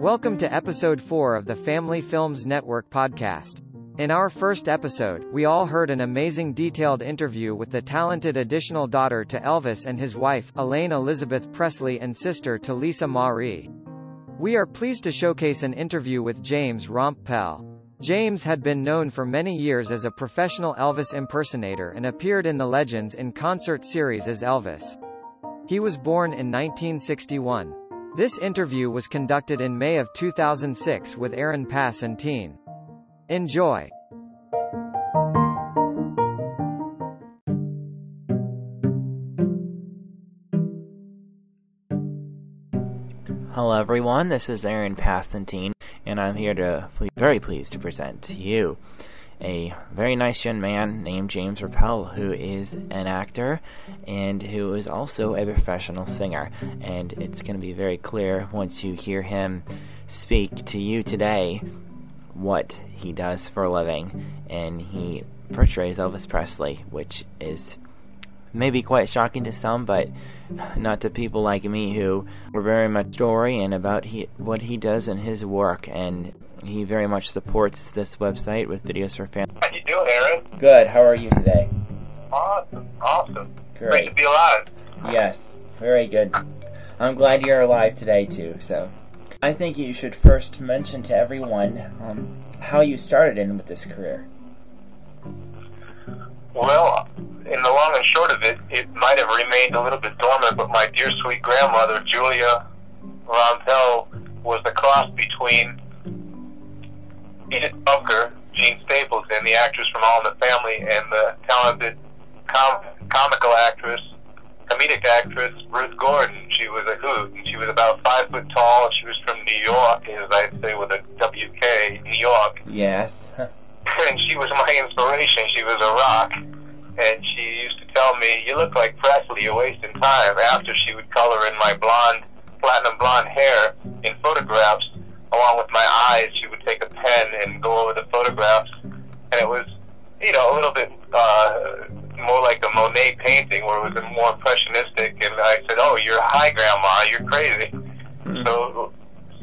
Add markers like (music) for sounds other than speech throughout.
Welcome to episode 4 of the Family Films Network podcast. In our first episode, we all heard an amazing detailed interview with the talented additional daughter to Elvis and his wife, Elaine Elizabeth Presley and sister to Lisa Marie. We are pleased to showcase an interview with James Rompel. James had been known for many years as a professional Elvis impersonator and appeared in the Legends in Concert series as Elvis. He was born in 1961. This interview was conducted in May of 2006 with Aaron Passantine. Enjoy. Hello everyone, this is Aaron Passantine, and I'm here to very pleased to present to you a very nice young man named James Rompel, who is an actor and who is also a professional singer. And it's going to be very clear once you hear him speak to you today what he does for a living. And he portrays Elvis Presley, which is maybe quite shocking to some, but not to people like me who are very much story and about he, what he does in his work. And he very much supports this website with videos for fans. How you doing, Aaron? Good. How are you today? Awesome. Awesome. Great. Great to be alive. Yes. Very good. I'm glad you're alive today too. So, I think you should first mention to everyone um, how you started in with this career. Well, in the long and short of it, it might have remained a little bit dormant, but my dear sweet grandmother, Julia Rompel, was the cross between Edith Bunker, Jean Stapleton, the actress from All in the Family, and the talented com- comical actress, comedic actress Ruth Gordon. She was a hoot, and she was about five foot tall. She was from New York, as I say with a WK, New York. Yes. (laughs) and she was my inspiration. She was a rock. And she used to tell me, you look like Presley, you're wasting time. After she would color in my blonde, platinum blonde hair in photographs, along with my eyes, she would take a pen and go over the photographs. And it was, you know, a little bit, uh, more like a Monet painting where it was more impressionistic. And I said, oh, you're high, Grandma, you're crazy. So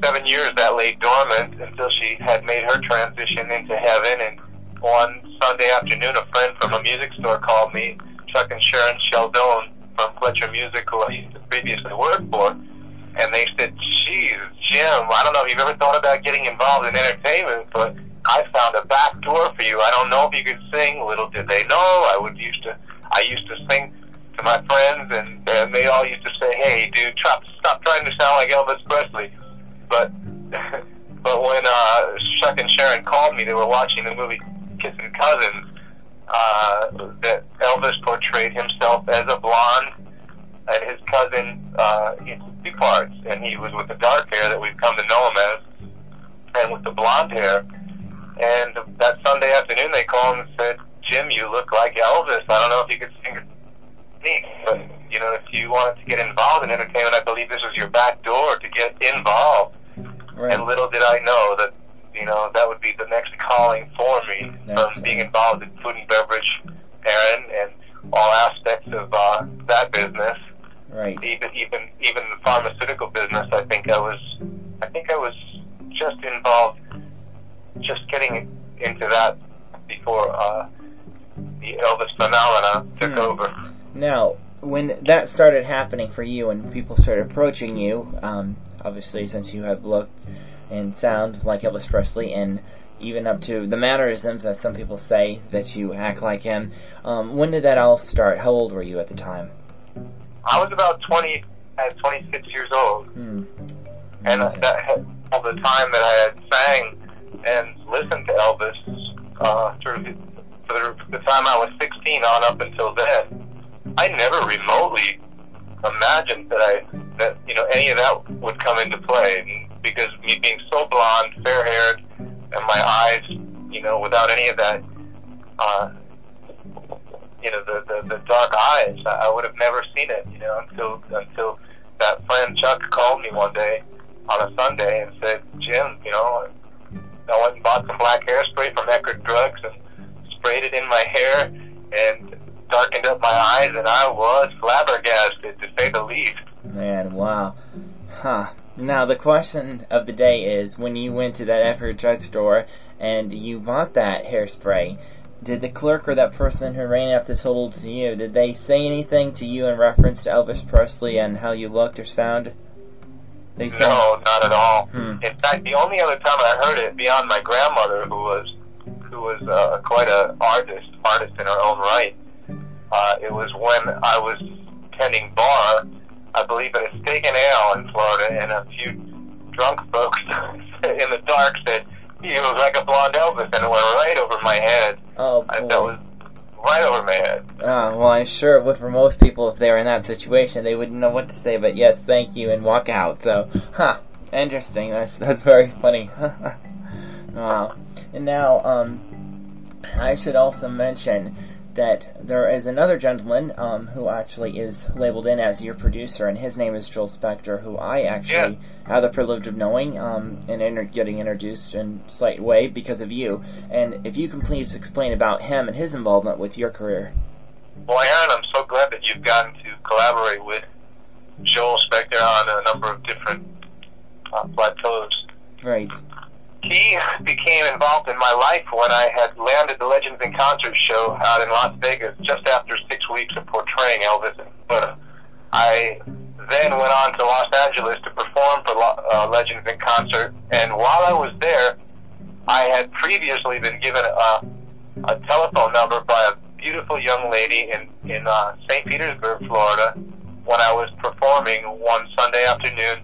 seven years that lay dormant until she had made her transition into heaven. And one Sunday afternoon, a friend from a music store called me, Chuck and Sharon Sheldon from Fletcher Music, who I used to previously work for. And they said, geez, Jim, I don't know if you've ever thought about getting involved in entertainment, but I found a back door for you. I don't know if you could sing. Little did they know, I would used to, I used to sing to my friends, and, and they all used to say, "Hey, dude, stop, stop trying to sound like Elvis Presley." But (laughs) but when uh, Chuck and Sharon called me, they were watching the movie Kissing Cousins. Uh, that Elvis portrayed himself as a blonde, and his cousin uh, in two parts, and he was with the dark hair that we've come to know him as, and with the blonde hair. And that Sunday afternoon, they called and said, "Jim, you look like Elvis. I don't know if you could sing but you know, if you wanted to get involved in entertainment, I believe this was your back door to get involved." Right. And little did I know that, you know, that would be the next calling for me That's from being involved in food and beverage, Aaron, and all aspects of uh, that business. Right. Even even even the pharmaceutical business. I think I was, I think I was just involved, just getting into that before uh, the Elvis phenomena took Hmm. over. Now, when that started happening for you and people started approaching you, um, obviously since you have looked and sound like Elvis Presley and even up to the mannerisms, as some people say, that you act like him, um, when did that all start? How old were you at the time? I was about twenty, at 26 years old. Hmm. and Amazing. that all the time that I had sang and listened to Elvis uh, through the, for the, the time I was 16 on up until then, I never remotely imagined that I that you know any of that would come into play And because me being so blonde, fair haired, and my eyes, you know, without any of that. Uh, you know the, the the dark eyes. I, I would have never seen it, you know, until until that friend Chuck called me one day on a Sunday and said, Jim, you know, I went and bought some black hairspray from Eckerd Drugs and sprayed it in my hair and darkened up my eyes, and I was flabbergasted, to say the least. Man, wow. Huh. Now, the question of the day is when you went to that Eckerd drugstore and you bought that hairspray, did the clerk or that person who ran up the total to you, did they say anything to you in reference to Elvis Presley and how you looked or sound? They said, no, not at all. Hmm. In fact, the only other time I heard it, beyond my grandmother, who was who was uh, quite an artist, artist in her own right, uh, it was when I was tending bar, I believe at a steak and ale in Florida, and a few drunk folks (laughs) in the dark said he was like a blonde Elvis, and it went right over my head. Oh, I, that was right over my head. Ah, well, I'm sure it would for most people if they were in that situation. They wouldn't know what to say, but yes, thank you, and walk out. So, huh, interesting. That's that's very funny. (laughs) wow. And now, um, I should also mention that there is another gentleman um, who actually is labeled in as your producer, and his name is Joel Spector, who I actually have the privilege of knowing um, and inter- getting introduced in a slight way because of you. And if you can please explain about him and his involvement with your career. Well, Aaron, I'm so glad that you've gotten to collaborate with Joel Spector on a number of different uh, plateaus. Right. He became involved in my life when I had landed the Legends in Concert show out in Las Vegas just after six weeks of portraying Elvis. I then went on to Los Angeles to perform for uh, Legends in Concert, and while I was there, I had previously been given a, a telephone number by a beautiful young lady in in uh, St. Petersburg, Florida, when I was performing one Sunday afternoon.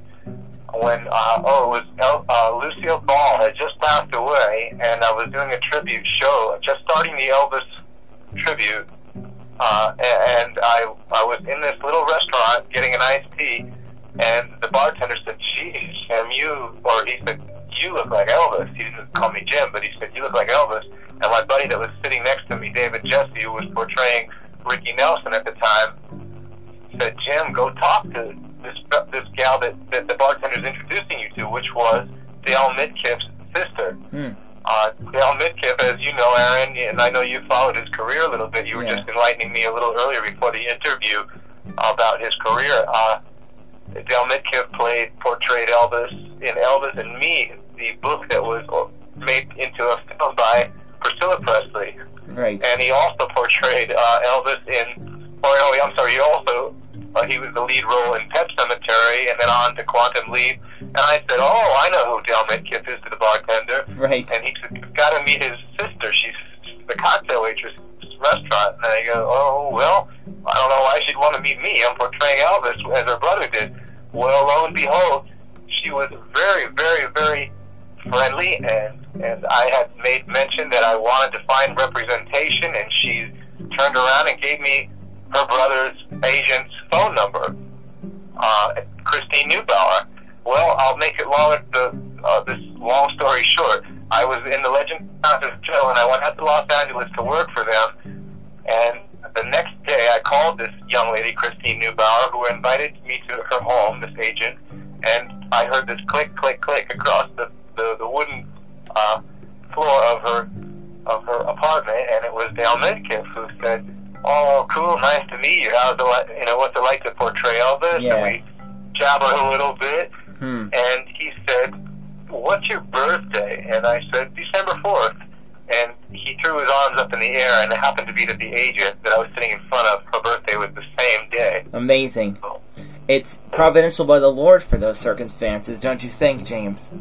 When uh, oh, it was El, uh, Lucille Ball had just passed away, and I was doing a tribute show, just starting the Elvis tribute, uh, and I I was in this little restaurant getting an iced tea, and the bartender said, "Geez, Jim, you," or he said, "You look like Elvis." He didn't call me Jim, but he said, "You look like Elvis." And my buddy that was sitting next to me, David Jesse, who was portraying Ricky Nelson at the time, said, "Jim, go talk to this this gal that, that the bartender's introducing you to, which was Dale Midkiff's sister." Hmm. Uh, Dale Midkiff, as you know, Aaron, and I know you followed his career a little bit. You were Yeah. just enlightening me a little earlier before the interview about his career. Uh, Dale Midkiff played, portrayed Elvis in Elvis and Me, the book that was made into a film by Priscilla Presley. Right. And he also portrayed uh, Elvis in, or no, I'm sorry, he also, uh, he was the lead role in Pet Sematary and then on to Quantum Leap. And I said, oh, I know who Dale Midkiff is to the bartender. Right. And he said, got to meet his sister. She's the cocktail waitress at this restaurant. And I go, oh, well, I don't know why she'd want to meet me. I'm portraying Elvis as her brother did. Well, lo and behold, she was very, very, very friendly and and I had made mention that I wanted to find representation and she turned around and gave me her brother's agent's phone number, uh, Christine Neubauer. Well, I'll make it long, the, uh, this long story short. I was in the Legend Concert show and I went out to Los Angeles to work for them and the next day I called this young lady, Christine Neubauer, who invited me to her home, this agent, and I heard this click, click, click across the, the, the wooden uh, floor of her of her apartment, and it was Dale Midkiff who said, "Oh, cool, nice to meet you. How's it like? You know, what's it like to portray Elvis?" Yeah. And we jabbered a little bit, Hmm. and he said, "What's your birthday?" And I said, "December 4th. And he threw his arms up in the air, and it happened to be that the agent that I was sitting in front of, her birthday was the same day. Amazing. It's providential by the Lord for those circumstances, don't you think, James? (laughs)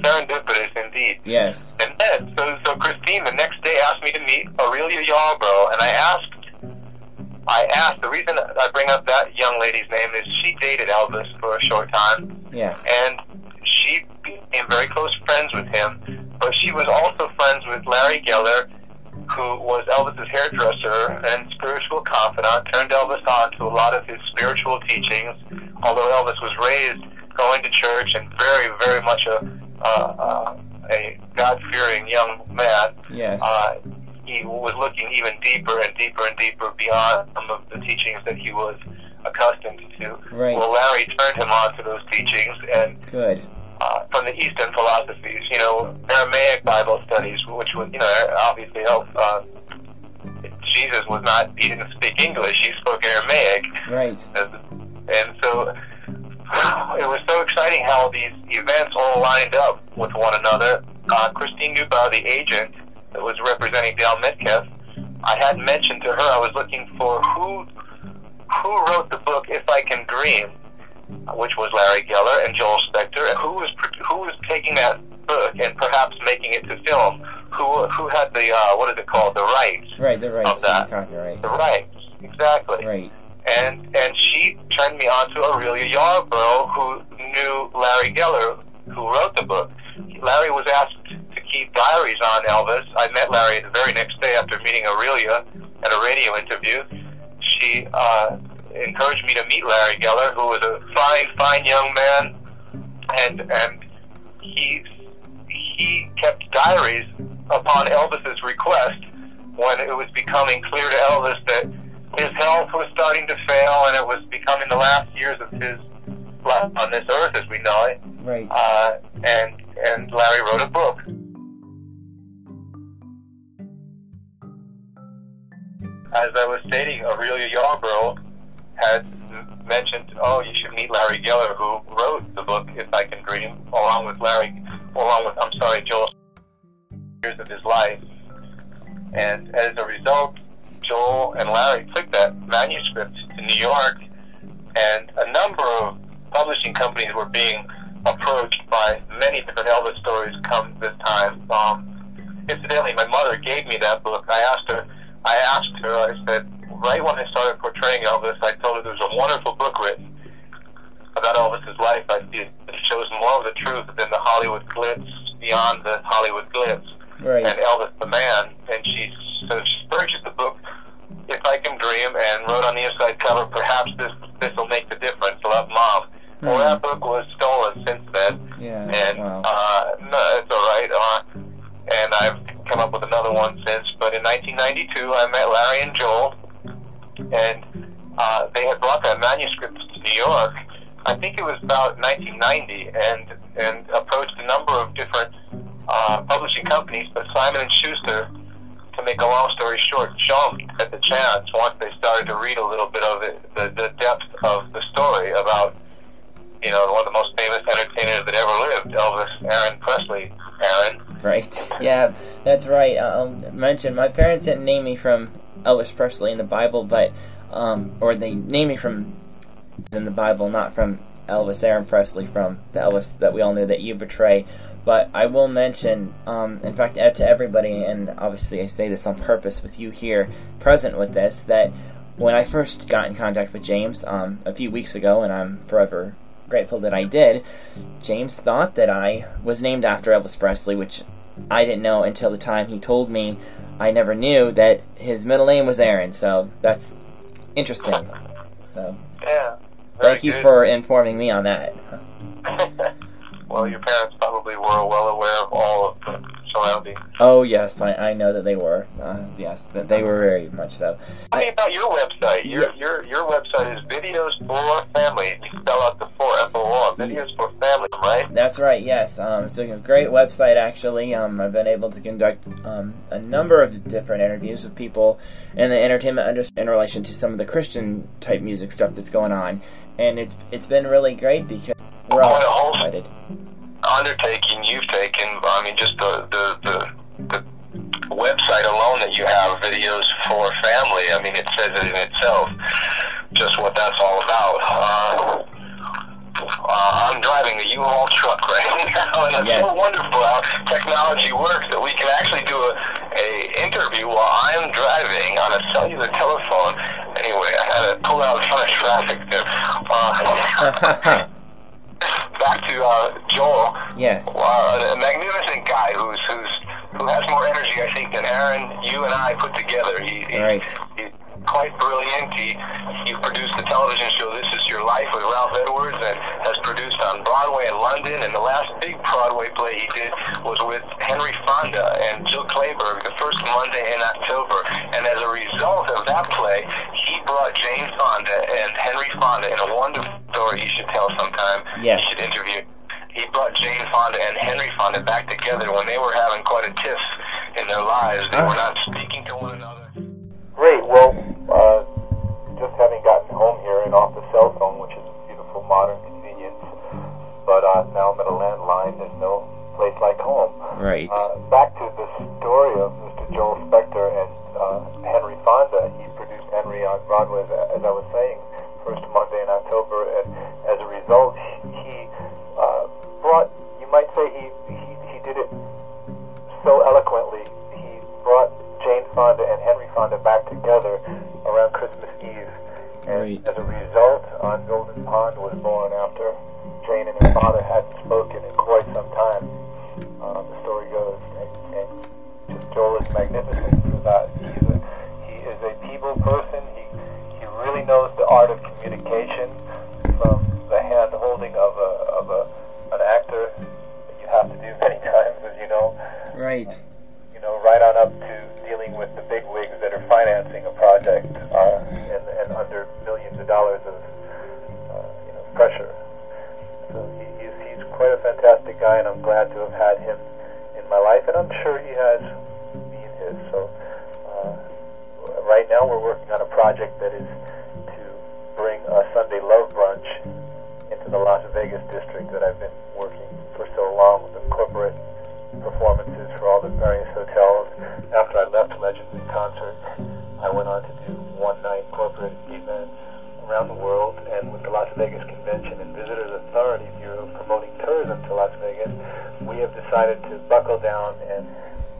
Serendipitous indeed. Yes. And then, so, so Christine the next day asked me to meet Aurelia Yarbrough, and I asked, I asked, the reason I bring up that young lady's name is she dated Elvis for a short time, Yes. and she became very close friends with him, but she was also friends with Larry Geller, who was Elvis's hairdresser and spiritual confidant, turned Elvis on to a lot of his spiritual teachings, although Elvis was raised going to church and very, very much a, uh, uh, a God-fearing young man. Yes. Uh, he was looking even deeper and deeper and deeper beyond some of the teachings that he was accustomed to. Right. Well, Larry turned him on to those teachings, and Good. Uh, from the Eastern philosophies, you know, Aramaic Bible studies, which was, you know, obviously helped. Uh, Jesus was not, he didn't speak English, he spoke Aramaic. Right. And so (sighs) it was so exciting how these events all lined up with one another. Uh, Christine Neubauer, the agent that was representing Dale Midkiff, I had mentioned to her I was looking for who who wrote the book If I Can Dream, which was Larry Geller and Joel Spector, and who was who was taking that book and perhaps making it to film. Who who had the uh, what is it called the rights? Right, the rights of that. copyright. The rights, exactly. Right. And and she turned me on to Aurelia Yarborough, who knew Larry Geller, who wrote the book. Larry was asked to keep diaries on Elvis. I met Larry the very next day after meeting Aurelia at a radio interview. She uh, encouraged me to meet Larry Geller, who was a fine, fine young man, and and he he kept diaries upon Elvis's request when it was becoming clear to Elvis that his health was starting to fail and it was becoming the last years of his life on this earth as we know it. Right. Uh, and and Larry wrote a book. As I was stating, Aurelia Yarborough had mentioned, "Oh, you should meet Larry Geller, who wrote the book If I Can Dream, along with Larry, along with I'm sorry, Joel years of his life." And as a result, Joel and Larry took that manuscript to New York, and a number of publishing companies were being approached by many different Elvis stories come this time. Um, incidentally, my mother gave me that book. I asked her, I asked her, I said, right when I started portraying Elvis, I told her there was a wonderful book written about Elvis's life. I see it shows more of the truth than the Hollywood glitz, beyond the Hollywood glitz Right. and Elvis the Man, and she so she purchased the book If I Can Dream and wrote on the inside cover, perhaps this this will make the difference. Love, Mom. Well, Hmm. that book was stolen since then, Yeah. and wow. uh, no, it's all right. Uh, and I've come up with another one since. But in 1992, I met Larry and Joel, and uh, they had brought that manuscript to New York. I think it was about 1990, and and approached a number of different uh, publishing companies, but Simon and Schuster, to make a long story short, jumped at the chance once they started to read a little bit of it, the, the depth of the story about, you know, one of the most famous entertainers that ever lived, Elvis Aaron Presley. Aaron. Right. (laughs) Yeah, that's right. I'll mention my parents didn't name me from Elvis Presley in the Bible, but um, or they name me from in the Bible, not from Elvis Aaron Presley from the Elvis that we all knew that you betray. But I will mention, um, in fact, to everybody, and obviously I say this on purpose with you here present with this, that when I first got in contact with James um, a few weeks ago, and I'm forever grateful that I did, James thought that I was named after Elvis Presley, which I didn't know until the time he told me. I never knew that his middle name was Aaron, so that's interesting. So Yeah. thank you good. for informing me on that. (laughs) well, your parents probably were well aware of all of the surrounding. Oh yes, I, I know that they were. Uh, yes, that they were very much so. Tell me about your website. Your your your website is Videos for Family. You spell out the four F O R. Videos for Family, right? That's right. Yes, um, it's a great website. Actually, um, I've been able to conduct um, a number of different interviews with people in the entertainment industry in relation to some of the Christian type music stuff that's going on, and it's it's been really great because we're all excited. Undertaking you've taken. I mean, just the the the. the website alone that you have videos for family i mean it says it in itself just what that's all about uh, uh, I'm driving a U-Haul truck (laughs) right now, and it's Yes. so wonderful how technology works that we can actually do a, a interview while I'm driving on a cellular telephone. Anyway, I had to pull out in front of traffic there. Uh, (laughs) (laughs) back to uh, Joel. yes. Wow, a magnificent guy who's who's who has more energy, I think, than Aaron, you and I put together. He, he, Right. He's quite brilliant. He he produced the television show This Is Your Life with Ralph Edwards, and has produced on Broadway in London. And the last big Broadway play he did was with Henry Fonda and Jill Clayburgh, the first Monday in October. And as a result of that play, he brought Jane Fonda and Henry Fonda in a wonderful story you should tell sometime. Yes. You should interview he brought Jane Fonda and Henry Fonda back together when they were having quite a tiff in their lives. They were not speaking now I'm at a landline. There's no place like home. Right. Uh, back to the story of Mr. Joel Spector and uh, Henry Fonda. He produced Henry on Broadway, as, as I was saying, first Monday in October, and as a result, he uh, brought. You might say he, he he did it so eloquently. He brought Jane Fonda and Henry Fonda back together around Christmas Eve, and Right. as a result, on Golden Pond was born after Jane and her father hadn't spoken in quite some time. Uh, the story goes, and, and Joel is magnificent for that. He's a, he is a people person. He he really knows the art of communication from the hand holding of a of a an actor that you have to do (laughs) many times, as you know Right. you know, right on up to dealing with the big wigs that are financing a project uh, and, and under millions of dollars of uh, you know pressure. Quite a fantastic guy, and I'm glad to have had him in my life, and I'm sure he has me in his. So uh, right now we're working on a project that is to bring a Sunday love brunch into the Las Vegas district that I've been working for so long with the corporate performances for all the various hotels. After I left Legends in Concert, I went on to do one night corporate events around the world and with the Las Vegas Convention and Visitors decided to buckle down and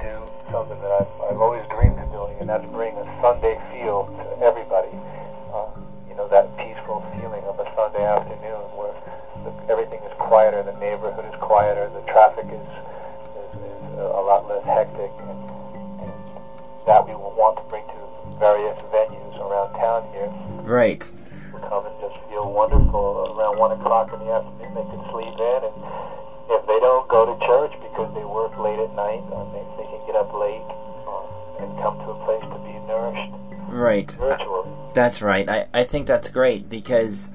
do something that I've, I've always dreamed of doing, and that's bring a Sunday feel to everybody. Uh, you know, that peaceful feeling of a Sunday afternoon where the, everything is quieter, the neighborhood is quieter, the traffic is, is, is a lot less hectic, and, and that we will want to bring to various venues around town here. Right. People come and just feel wonderful around 1 o'clock in the afternoon. They can sleep in, and if they don't go to church because they work late at night, uh, they, they can get up late and come to a place to be nourished Right. spiritually. That's right. I, I think that's great because,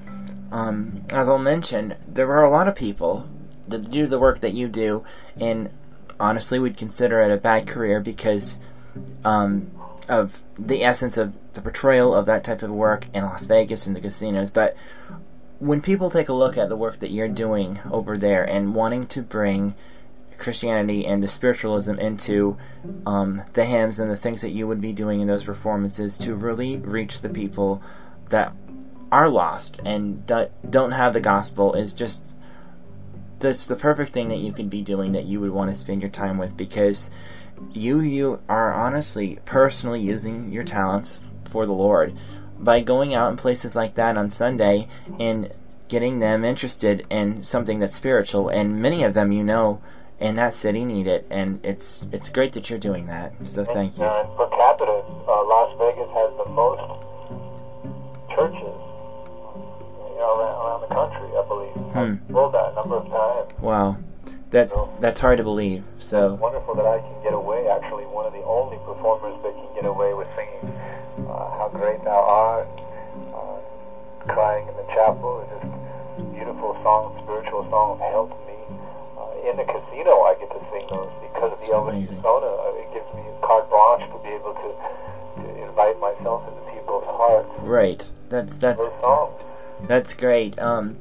um, as I'll mention, there are a lot of people that do the work that you do, and honestly, would consider it a bad career because um, of the essence of the portrayal of that type of work in Las Vegas and the casinos. But when people take a look at the work that you're doing over there and wanting to bring Christianity and the spiritualism into um, the hymns and the things that you would be doing in those performances to really reach the people that are lost and that don't have the gospel is just that's the perfect thing that you could be doing that you would want to spend your time with because you you are honestly personally using your talents for the Lord. By going out in places like that on Sunday and getting them interested in something that's spiritual and many of them you know in that city need it and it's it's great that you're doing that so thank you And per capita, uh, Las Vegas has the most churches you know, around, around the country, I believe. Hmm. I've told that a number of times. wow that's that's hard to believe It's so wonderful that I can get away. Actually, one of the only performers that can get away with singing uh, "How Great Thou Art," uh, crying in the chapel, is just beautiful song, spiritual song "Help Me." In the casino, I get to sing those because of the Elvis persona. Uh, It gives me carte blanche to be able to, to invite myself into people's hearts. right that's that's That's great. Um,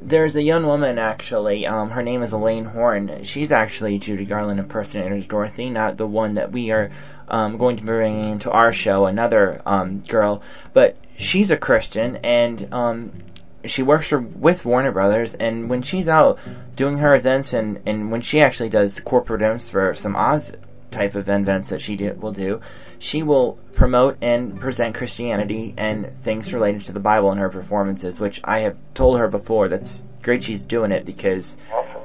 there's a young woman actually. Um, her name is Elaine Horn. She's actually Judy Garland impersonator as Dorothy, not the one that we are um, going to be bringing into our show. Another um, girl, but she's a Christian and um, she works for, with Warner Brothers. And when she's out doing her events and, and when she actually does corporate events for some Oz type of events that she do, will do, she will promote and present Christianity and things related to the Bible in her performances, which I have told her before. That's great she's doing it because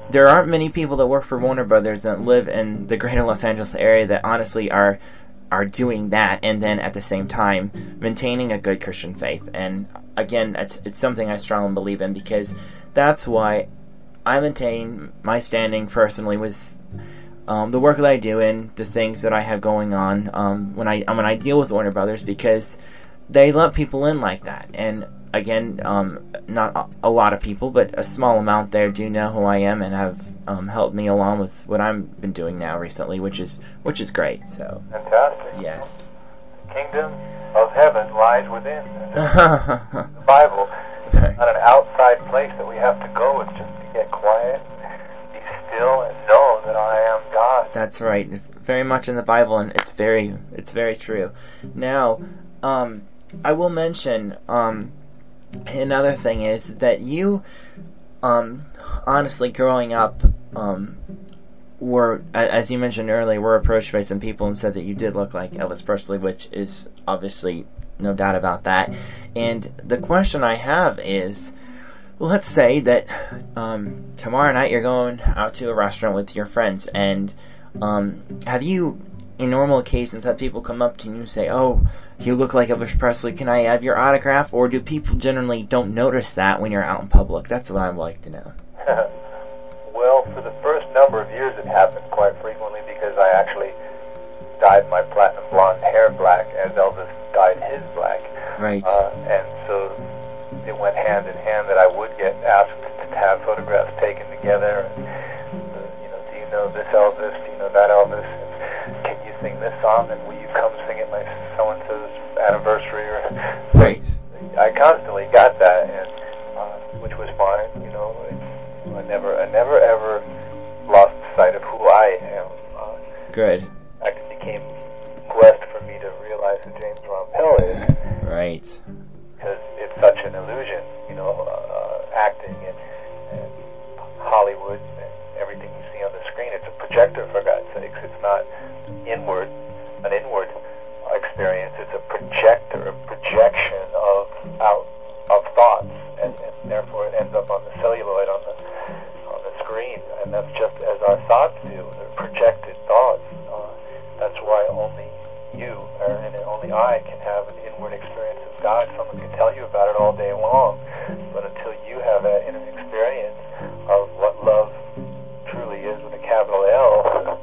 there aren't many people that work for Warner Brothers that live in the greater Los Angeles area that honestly are are doing that and then at the same time maintaining a good Christian faith. And again, it's it's something I strongly believe in because that's why I maintain my standing personally with um, the work that I do and the things that I have going on um, when I when I deal with Warner Brothers because they let people in like that. And again, um, not a, a lot of people, but a small amount there do know who I am and have um, helped me along with what I've been doing now recently, which is which is great. So Fantastic. yes. Kingdom of heaven lies within. (laughs) The Bible. not an outside place that we have to go. It's just to get quiet, be still, and know that I am God. That's right. It's very much in the Bible, and it's very it's very true. Now, um, I will mention um, another thing is that you, um, honestly, growing up, um, were as you mentioned earlier, were approached by some people and said that you did look like Elvis Presley, which is obviously no doubt about that. And the question I have is let's say that um, tomorrow night you're going out to a restaurant with your friends, and um, have you, in normal occasions, had people come up to you and say, "Oh, you look like Elvis Presley. Can I have your autograph?" Or do people generally don't notice that when you're out in public? That's what I'd like to know. (laughs) well, for the first number of years, it happened quite frequently because I actually dyed my platinum blonde hair black as Elvis dyed his black. Right. Uh, and so it went hand in hand that I would get asked to have photographs taken together. And, uh, you know, do you know this Elvis? Do you know that Elvis? And can you sing this song? And will you come sing at my so and so's anniversary? Or right. I constantly got that, and uh, which was fine. You know, I never, I never ever I am. Uh, Good. It became blessed for me to realize who James Rompel is. Right because it's such an illusion, you know, uh, acting and, and Hollywood and everything you see on the screen. It's a projector, for God's sakes. It's not inward, an inward experience. It's a projector, a projection of out of thoughts, and, and therefore it ends up on the celluloid on the on the screen, that's just as our thoughts do. They're projected thoughts. Uh, that's why only you or, and only I can have an inward experience of God. Someone can tell you about it all day long, but until you have that inner experience of what love truly is with a capital L,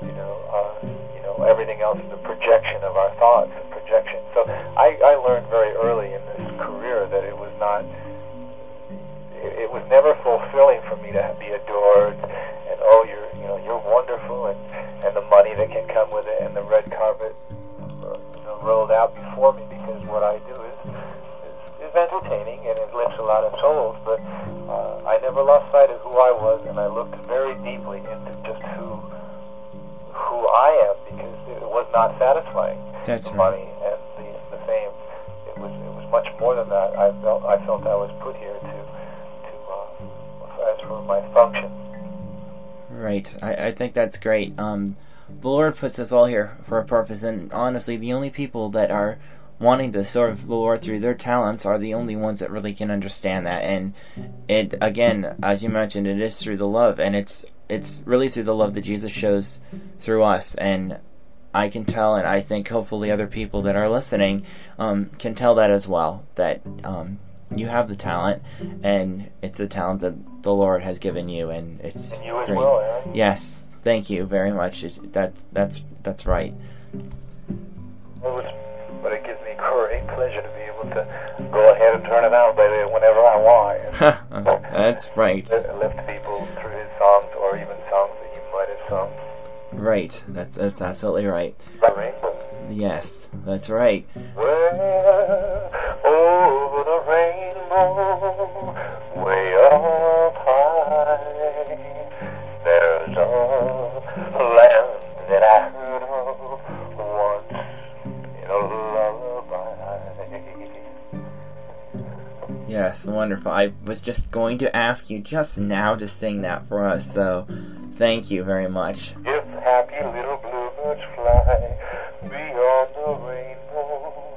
(laughs) you know, uh, you know, everything else is a projection of our thoughts, a projection. So I, I learned very early in this career that it was not. It, was never fulfilling for me to be adored, and oh, you're, you know, you're wonderful, and and the money that can come with it, and the red carpet rolled out before me because what I do is is, is entertaining and it lifts a lot of souls. But uh, I never lost sight of who I was, and I looked very deeply into just who who I am because it was not satisfying. That's the right. money and the, the fame. It was it was much more than that. I felt I felt I was put here to to as for my function. Right. I, I think that's great. Um, the Lord puts us all here for a purpose, and honestly, the only people that are wanting to serve the Lord through their talents are the only ones that really can understand that. And it again, as you mentioned, it is through the love, and it's it's really through the love that Jesus shows through us. And I can tell, and I think hopefully other people that are listening um, can tell that as well. That um, you have the talent, and it's the talent that the Lord has given you, and it's and you as great. well. Yes, thank you very much. It's, that's that's that's right. Well, but it gives me great pleasure to be able to go ahead and turn it on, baby, whenever I want. (laughs) that's right. Lift people through his songs or even songs that you might have sung. Right. That's that's absolutely right. Right. Yes, that's right. Where over the rainbow, Yes, wonderful. I was just going to ask you just now to sing that for us, so thank you very much. If happy little bluebirds fly beyond the rainbow,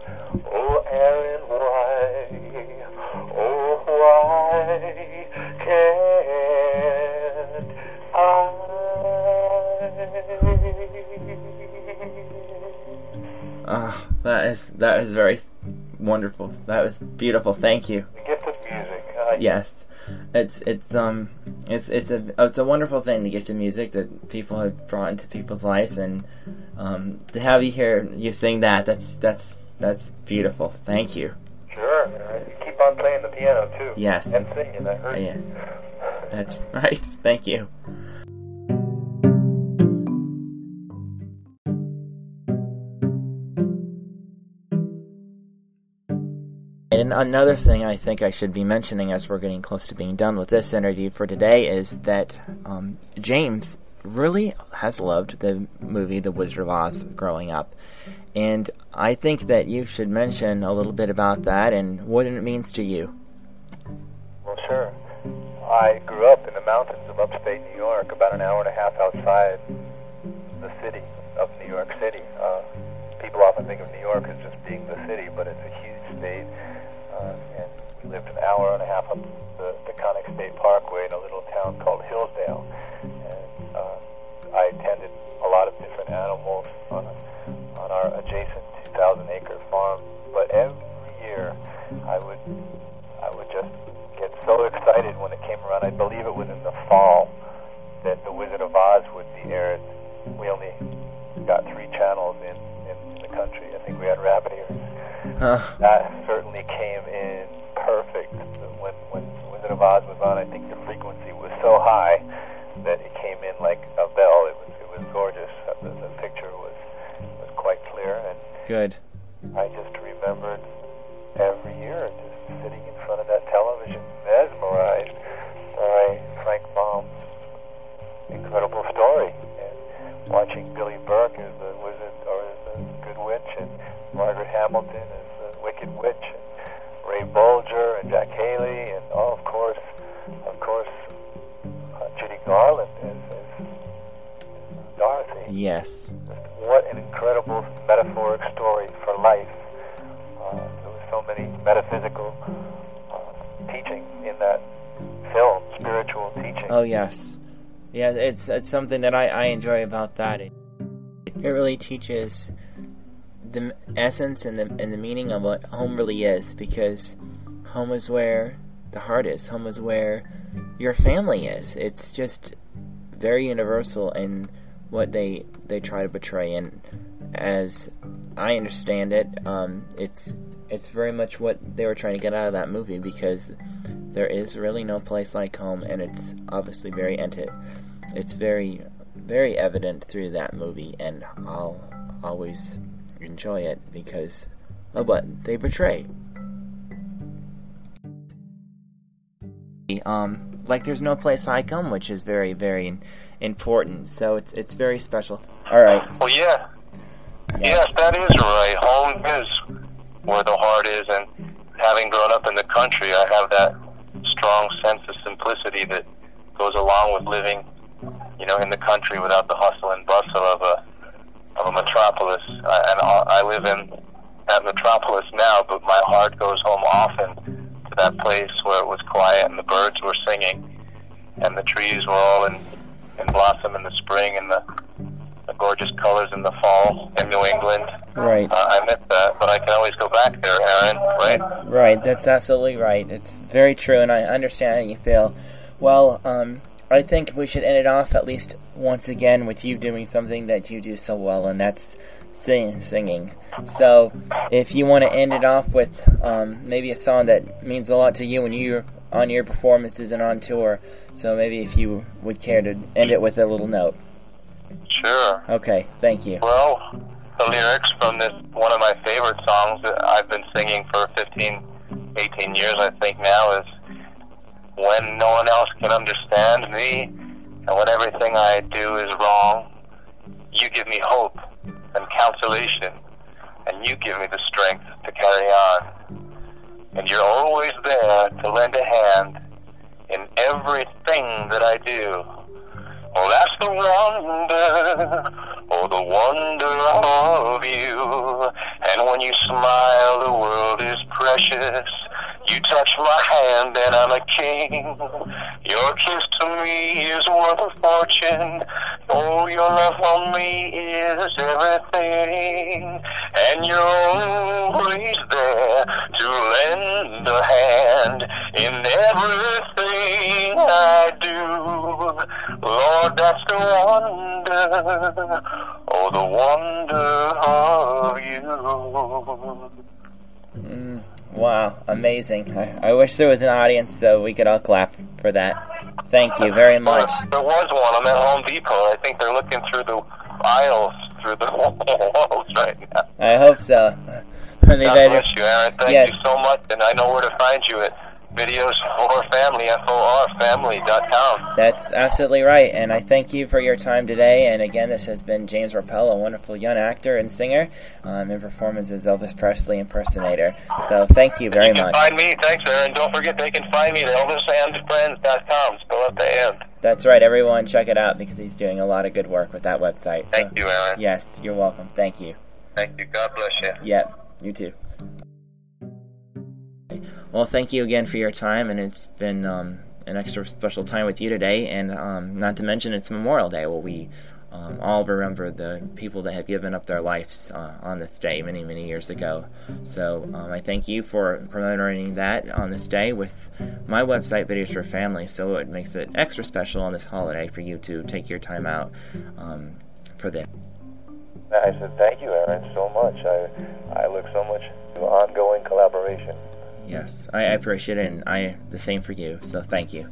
oh Aaron, why, oh why can't I? Ah, that is that is very wonderful. That was beautiful. Thank you. Yes, it's it's um it's it's a it's a wonderful thing the gift of music that people have brought into people's lives, and um, to have you here you sing that that's that's that's beautiful. Thank you. Sure. You keep on playing the piano too. Yes. And singing. I heard. Yes, that's (laughs) right. Thank you. Another thing I think I should be mentioning as we're getting close to being done with this interview for today is that um, James really has loved the movie The Wizard of Oz growing up. And I think that you should mention a little bit about that and what it means to you. Well, sure. I grew up in the mountains of upstate New York, about an hour and a half outside the city of New York City. Uh, people often think of New York as just being the city, but it's a huge state. Uh, and we lived an hour and a half up the Taconic State Parkway in a little town called Hillsdale. And uh, I attended a lot of different animals on, a, on our adjacent 2,000 acre farm. But every year I would I would just get so excited when it came around. I believe it was in the fall that The Wizard of Oz would be aired. We only got three channels in, in, in the country. I think we had rabbit ears. Huh. (laughs) That certainly came in perfect. When when Wizard of Oz was on, I think the frequency was so high that it came in like a bell. It was it was gorgeous. The, the picture was was quite clear, and Good. I just remembered every year just sitting in front of that yes, yeah. It's it's something that I, I enjoy about that. It, it really teaches the essence and the and the meaning of what home really is, because home is where the heart is. Home is where your family is. It's just very universal in what they they try to portray, and as I understand it, um, it's it's very much what they were trying to get out of that movie because there is really no place like home, and it's obviously very enti- it's very very evident through that movie, and I'll always enjoy it because of what they portray. Um, like there's no place like home, which is very very important. So it's it's very special. All right. Well, yeah. Yes, that is right. Home is where the heart is, and having grown up in the country, I have that strong sense of simplicity that goes along with living, you know, in the country without the hustle and bustle of a of a metropolis. I, and I live in that metropolis now, but my heart goes home often to that place where it was quiet and the birds were singing, and the trees were all in in blossom in the spring and the the gorgeous colors in the fall in New England. Right. Uh, I miss that, but I can always go back there, Aaron. Right? Right, that's absolutely right. It's very true, and I understand how you feel. Well, um, I think we should end it off at least once again with you doing something that you do so well, and that's sing, singing. So, if you want to end it off with um, maybe a song that means a lot to you when you're on your performances and on tour, so maybe if you would care to end it with a little note. Sure. Okay, thank you. Well, the lyrics from this one of my favorite songs that I've been singing for 15, 18 years, I think now, is when no one else can understand me, and when everything I do is wrong, you give me hope and consolation, and you give me the strength to carry on. And you're always there to lend a hand in everything that I do. Oh, that's the wonder, oh, the wonder of you. And when you smile, the world is precious. You touch my hand and I'm a king. Your kiss to me is worth a fortune. Oh, your love for me is everything. And you're always there to lend a hand in everything I Lord, that's the wonder. Oh, the wonder of you. Mm, wow, amazing. I, I wish there was an audience so we could all clap for that. Thank you very much. There was one. I'm at Home Depot. I think they're looking through the aisles, through the (laughs) walls right now. I hope so. (laughs) God bless you, Aaron. Thank Yes. you so much, and I know where to find you at videos for family, F-O-R, family.com. That's absolutely right, and I thank you for your time today. And again, this has been James Rompel, a wonderful young actor and singer, um, in performance as Elvis Presley impersonator. So thank you very you can much. find me. Thanks, Aaron. Don't forget they can find me at elvisandfriends.com. Spell at the end. That's right, everyone, check it out because he's doing a lot of good work with that website. So, Thank you, Aaron. Yes, you're welcome. Thank you. Thank you. God bless you. Yep, you too. Well, thank you again for your time, and it's been um, an extra special time with you today. And um, not to mention, it's Memorial Day, where we um, all remember the people that have given up their lives uh, on this day many, many years ago. So um, I thank you for commemorating that on this day with my website, Videos for Family. So it makes it extra special on this holiday for you to take your time out um, for this. I said, thank you, Aaron, so much. I, I look so much to ongoing collaboration. Yes, I appreciate it, and I the same for you. So thank you.